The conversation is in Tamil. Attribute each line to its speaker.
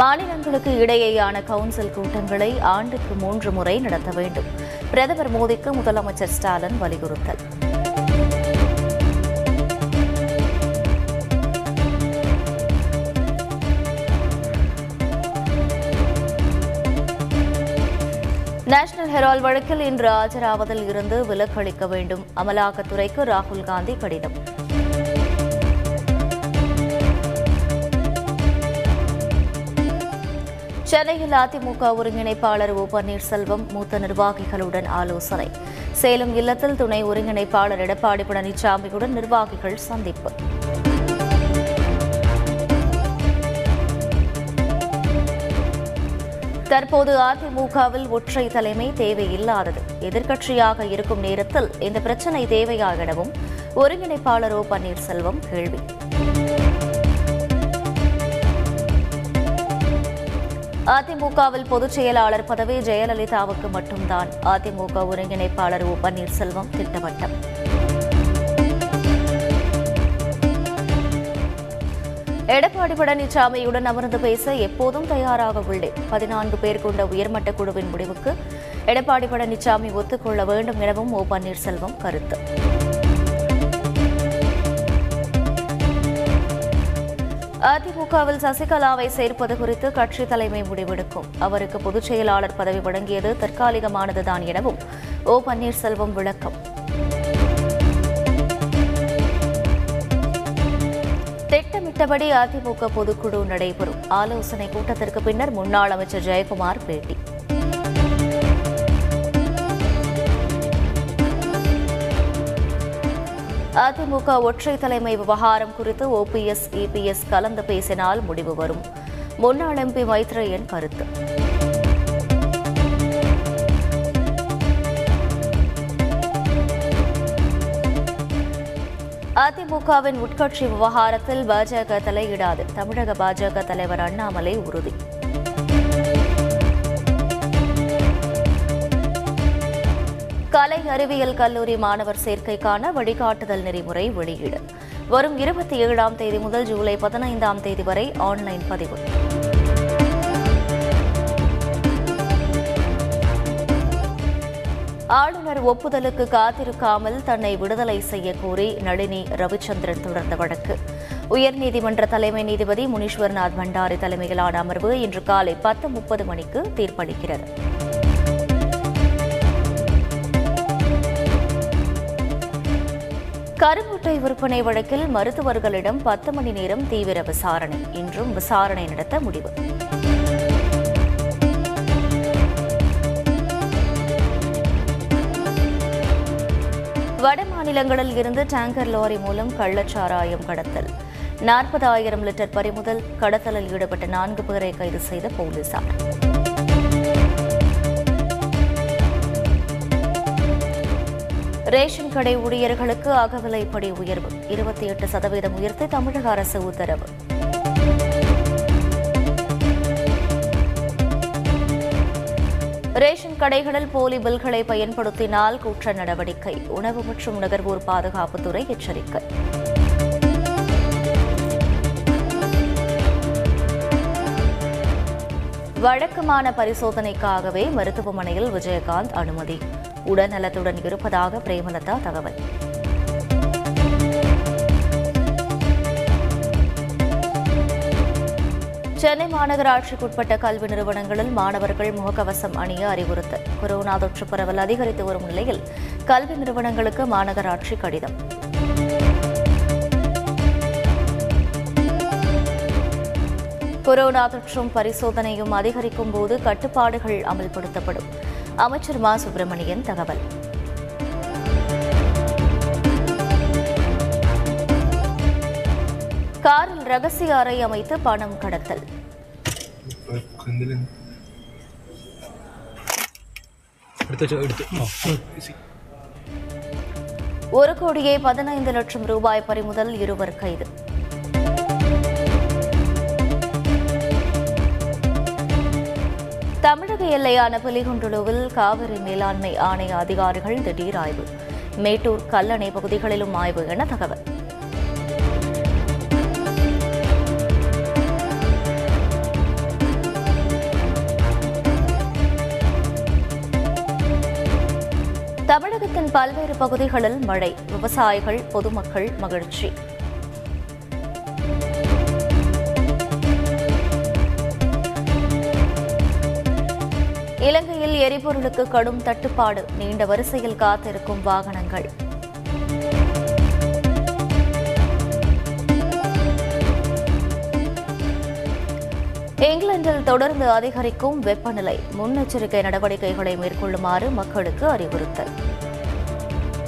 Speaker 1: மாநிலங்களுக்கு இடையேயான கவுன்சில் கூட்டங்களை ஆண்டுக்கு மூன்று முறை நடத்த வேண்டும். பிரதமர் மோடிக்கு முதலமைச்சர் ஸ்டாலின் வலியுறுத்தல். நேஷனல் ஹெரால்ட் வழக்கில் இன்று ஆஜராவதில் இருந்து விலக்களிக்க வேண்டும். அமலாக்கத்துறைக்கு ராகுல் காந்தி கடிதம். சென்னையில் அதிமுக ஒருங்கிணைப்பாளர் ஓ பன்னீர்செல்வம் மூத்த நிர்வாகிகளுடன் ஆலோசனை. சேலம் இல்லத்தில் துணை ஒருங்கிணைப்பாளர் எடப்பாடி பழனிசாமியுடன் நிர்வாகிகள் சந்திப்பு. தற்போது அதிமுகவில் ஒற்றை தலைமை தேவையில்லாதது. எதிர்க்கட்சியாக இருக்கும் நேரத்தில் இந்த பிரச்சினை தேவையா எனவும் ஒருங்கிணைப்பாளர் ஓ பன்னீர்செல்வம் கேள்வி. அதிமுகவில் பொதுச் செயலாளர் பதவி ஜெயலலிதாவுக்கு மட்டும்தான் அதிமுக ஒருங்கிணைப்பாளர் ஓ பன்னீர்செல்வம் திட்டவட்டம். எடப்பாடி பழனிசாமியுடன் அமர்ந்து பேச எப்போதும் தயாராக உள்ளேன். பதினான்கு பேர் கொண்ட உயர்மட்ட குழுவின் முடிவுக்கு எடப்பாடி பழனிசாமி ஒத்துக்கொள்ள வேண்டும் எனவும் ஓ பன்னீர்செல்வம் கருத்து. அதிமுகவில் சசிகலாவை சேர்ப்பது குறித்து கட்சி தலைமை முடிவெடுக்கும். அவருக்கு பொதுச் செயலாளர் பதவி வழங்கியது தற்காலிகமானதுதான் எனவும் ஓ பன்னீர்செல்வம் விளக்கம். திட்டமிட்டபடி அதிமுக பொதுக்குழு நடைபெறும். ஆலோசனை கூட்டத்திற்கு பின்னர் முன்னாள் அமைச்சர் ஜெயக்குமார் பேட்டி. அதிமுக ஒற்றை தலைமை விவகாரம் குறித்து ஓபிஎஸ் இபிஎஸ் கலந்து பேசினால் முடிவு வரும். முன்னாள் எம்பி மைத்ரேயன் கருத்து. அதிமுகவின் உட்கட்சி விவகாரத்தில் பாஜக தலையிடாது. தமிழக பாஜக தலைவர் அண்ணாமலை உறுதி. கலை அறிவியல் கல்லூரி மாணவர் சேர்க்கைக்கான வழிகாட்டுதல் நெறிமுறை வெளியீடு. வரும் இருபத்தி ஏழாம் தேதி முதல் ஜூலை பதினைந்தாம் தேதி வரை ஆன்லைன் பதிவு. ஆளுநர் ஒப்புதலுக்கு காத்திருக்காமல் தன்னை விடுதலை செய்ய கோரி நளினி ரவிச்சந்திரன் தொடர்ந்த வழக்கு. உயர்நீதிமன்ற தலைமை நீதிபதி முனீஸ்வர்நாத் பண்டாரி தலைமையிலான அமர்வு இன்று காலை பத்து முப்பது மணிக்கு தீர்ப்பளிக்கிறது. கருமுட்டை விற்பனை வழக்கில் மருத்துவர்களிடம் பத்து மணி நேரம் தீவிர விசாரணை. இன்றும் விசாரணை நடத்த முடிவு. வட மாநிலங்களில் இருந்து டேங்கர் லாரி மூலம் கள்ளச்சாராயம் கடத்தல். நாற்பதாயிரம் லிட்டர் பறிமுதல் கடத்தலில் ஈடுபட்ட நான்கு பேரை கைது செய்த போலீசார். ரேஷன் கடை ஊழியர்களுக்கு அகவிலைப்படி உயர்வு. இருபத்தி எட்டு சதவீதம் உயர்த்தி தமிழக அரசு உத்தரவு. ரேஷன் கடைகளில் போலி பில்களை பயன்படுத்தினால் குற்ற நடவடிக்கை. உணவு மற்றும் நுகர்வோர் பாதுகாப்புத்துறை எச்சரிக்கை. வழக்கமான பரிசோதனைக்காகவே மருத்துவமனையில் விஜயகாந்த் அனுமதி. உடல்நலத்துடன் இருப்பதாக பிரேமலதா தகவல். சென்னை மாநகராட்சிக்குட்பட்ட கல்வி நிறுவனங்களில் மாணவர்கள் முகக்கவசம் அணிய அறிவுறுத்தல். கொரோனா தொற்று பரவல் அதிகரித்து வரும் நிலையில் கல்வி நிறுவனங்களுக்கு மாநகராட்சி கடிதம். கொரோனா தொற்றும் பரிசோதனையும் அதிகரிக்கும் போது கட்டுப்பாடுகள் அமல்படுத்தப்படும். அமைச்சர் மா சுப்பிரமணியன் தகவல். காரில் ரகசிய அறை அமைத்து பணம் கடத்தல். ஒரு கோடியே பதினைந்து லட்சம் ரூபாய் பறிமுதல் இருவர் கைது. தமிழக எல்லையான புலிகுண்டுலுவில் காவிரி மேலாண்மை ஆணைய அதிகாரிகள் திடீர் ஆய்வு. மேட்டூர் கல்லணை பகுதிகளிலும் ஆய்வு என தகவல். தமிழகத்தின் பல்வேறு பகுதிகளில் மழை விவசாயிகள் பொதுமக்கள் மகிழ்ச்சி. இலங்கையில் எரிபொருளுக்கு கடும் தட்டுப்பாடு. நீண்ட வரிசையில் காத்திருக்கும் வாகனங்கள். இங்கிலாந்தில் தொடர்ந்து அதிகரிக்கும் வெப்பநிலை. முன்னெச்சரிக்கை நடவடிக்கைகளை மேற்கொள்ளுமாறு மக்களுக்கு அறிவுறுத்தல்.